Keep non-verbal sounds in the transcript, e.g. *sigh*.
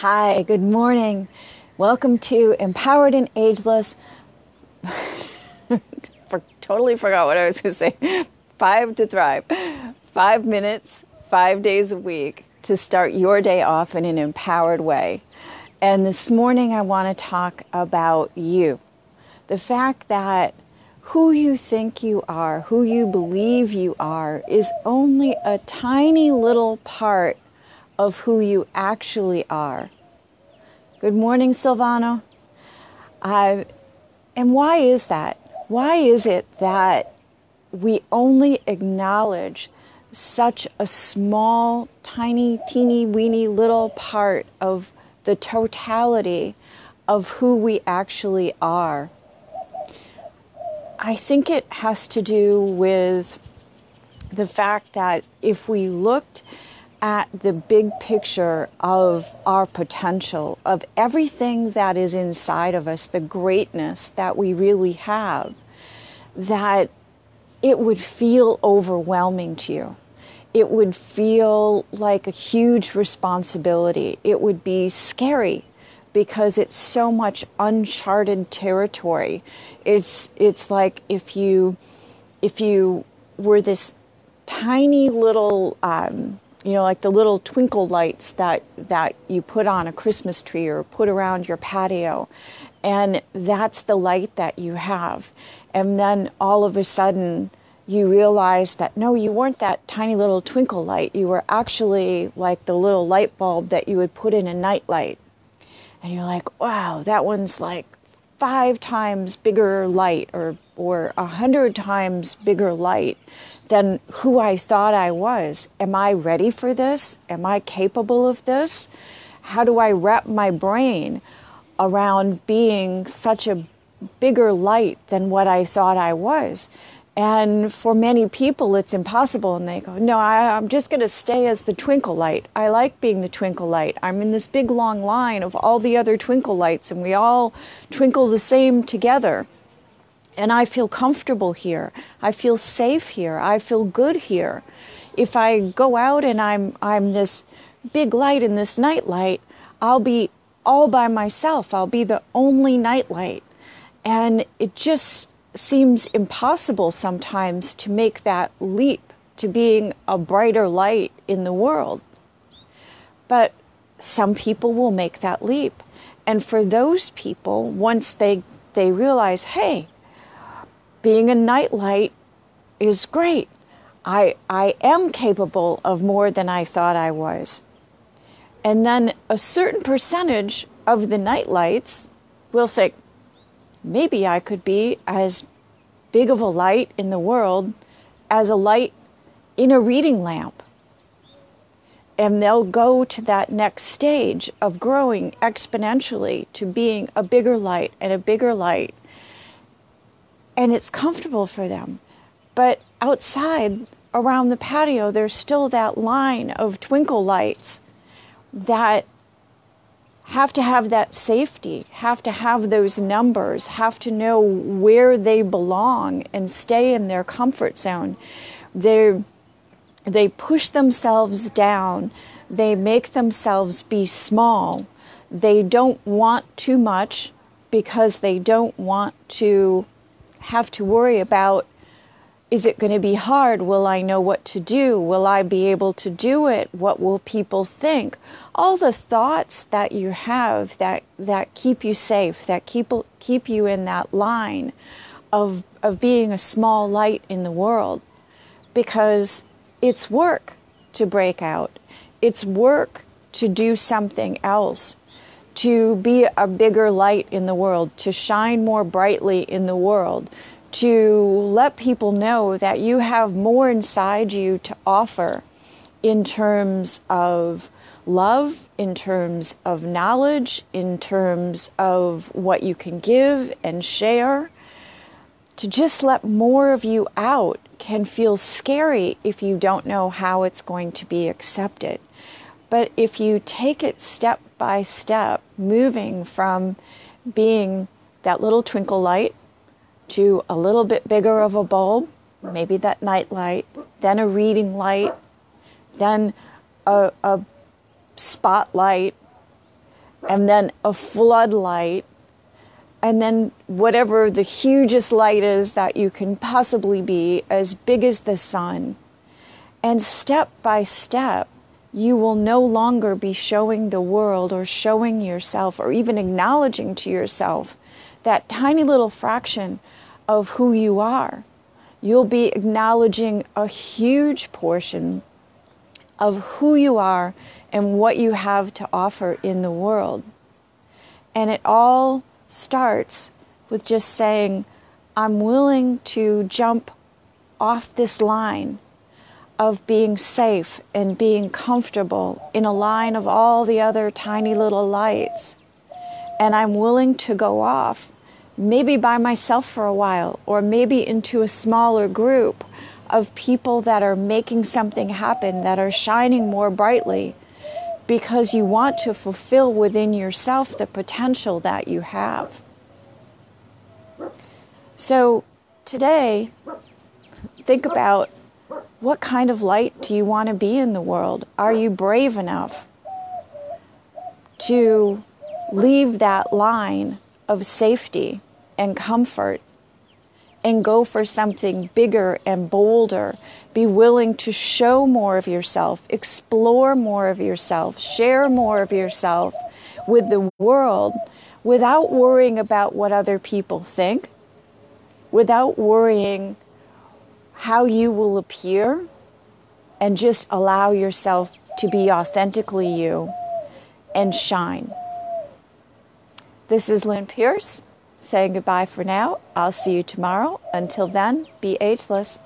Hi, good morning. Welcome to Empowered and Ageless. *laughs* Totally forgot what I was going to say. Five to thrive. Five minutes, five days a week to start your day off in an empowered way. And this morning, I want to talk about you. The fact that who you think you are, who you believe you are, is only a tiny little part of who you actually are. Good morning, Silvano. Uh, and why is that? Why is it that we only acknowledge such a small, tiny, teeny, weeny little part of the totality of who we actually are? I think it has to do with the fact that if we looked at the big picture of our potential, of everything that is inside of us, the greatness that we really have, that it would feel overwhelming to you. It would feel like a huge responsibility. It would be scary because it's so much uncharted territory. It's it's like if you if you were this tiny little um, you know like the little twinkle lights that that you put on a Christmas tree or put around your patio. And that's the light that you have. And then all of a sudden you realize that no, you weren't that tiny little twinkle light. You were actually like the little light bulb that you would put in a nightlight and you're like, wow, that one's like five times bigger light or or a hundred times bigger light than who I thought I was. Am I ready for this? Am I capable of this? How do I wrap my brain around being such a bigger light than what I thought I was? And for many people, it's impossible. And they go, No, I, am just going to stay as the twinkle light. I like being the twinkle light. I'm in this big long line of all the other twinkle lights, and we all twinkle the same together. And I feel comfortable here. I feel safe here. I feel good here. If I go out and I'm, I'm this big light in this night light, I'll be all by myself. I'll be the only night light. And it just seems impossible sometimes to make that leap to being a brighter light in the world. But some people will make that leap. And for those people, once they, they realize, hey, being a nightlight is great. I, I am capable of more than I thought I was. And then a certain percentage of the nightlights will think, maybe I could be as big of a light in the world as a light in a reading lamp. And they'll go to that next stage of growing exponentially to being a bigger light and a bigger light. And it's comfortable for them. But outside, around the patio, there's still that line of twinkle lights that have to have that safety, have to have those numbers, have to know where they belong and stay in their comfort zone. They they push themselves down. They make themselves be small. They don't want too much because they don't want to have to worry about is it going to be hard? Will I know what to do? Will I be able to do it? What will people think? All the thoughts that you have that, that keep you safe, that keep, keep you in that line of, of being a small light in the world. Because it's work to break out, it's work to do something else, to be a bigger light in the world, to shine more brightly in the world to let people know that you have more inside you to offer in terms of love, in terms of knowledge, in terms of what you can give and share. To just let more of you out can feel scary if you don't know how it's going to be accepted. But if you take it step by step, moving from being that little twinkle light to a little bit bigger of a bulb, maybe that night light, then a reading light, then a, a spotlight, and then a floodlight, and then whatever the hugest light is that you can possibly be, as big as the sun. And step by step, you will no longer be showing the world or showing yourself or even acknowledging to yourself that tiny little fraction of who you are. You'll be acknowledging a huge portion of who you are and what you have to offer in the world. And it all starts with just saying, I'm willing to jump off this line of being safe and being comfortable in a line of all the other tiny little lights. And I'm willing to go off, maybe by myself for a while, or maybe into a smaller group of people that are making something happen, that are shining more brightly, because you want to fulfill within yourself the potential that you have. So today, think about what kind of light do you want to be in the world? Are you brave enough to leave that line of safety and comfort and go for something bigger and bolder. Be willing to show more of yourself, explore more of yourself, share more of yourself with the world without worrying about what other people think, without worrying how you will appear, and just allow yourself to be authentically you and shine. This is Lynn Pierce saying goodbye for now. I'll see you tomorrow. Until then, be ageless.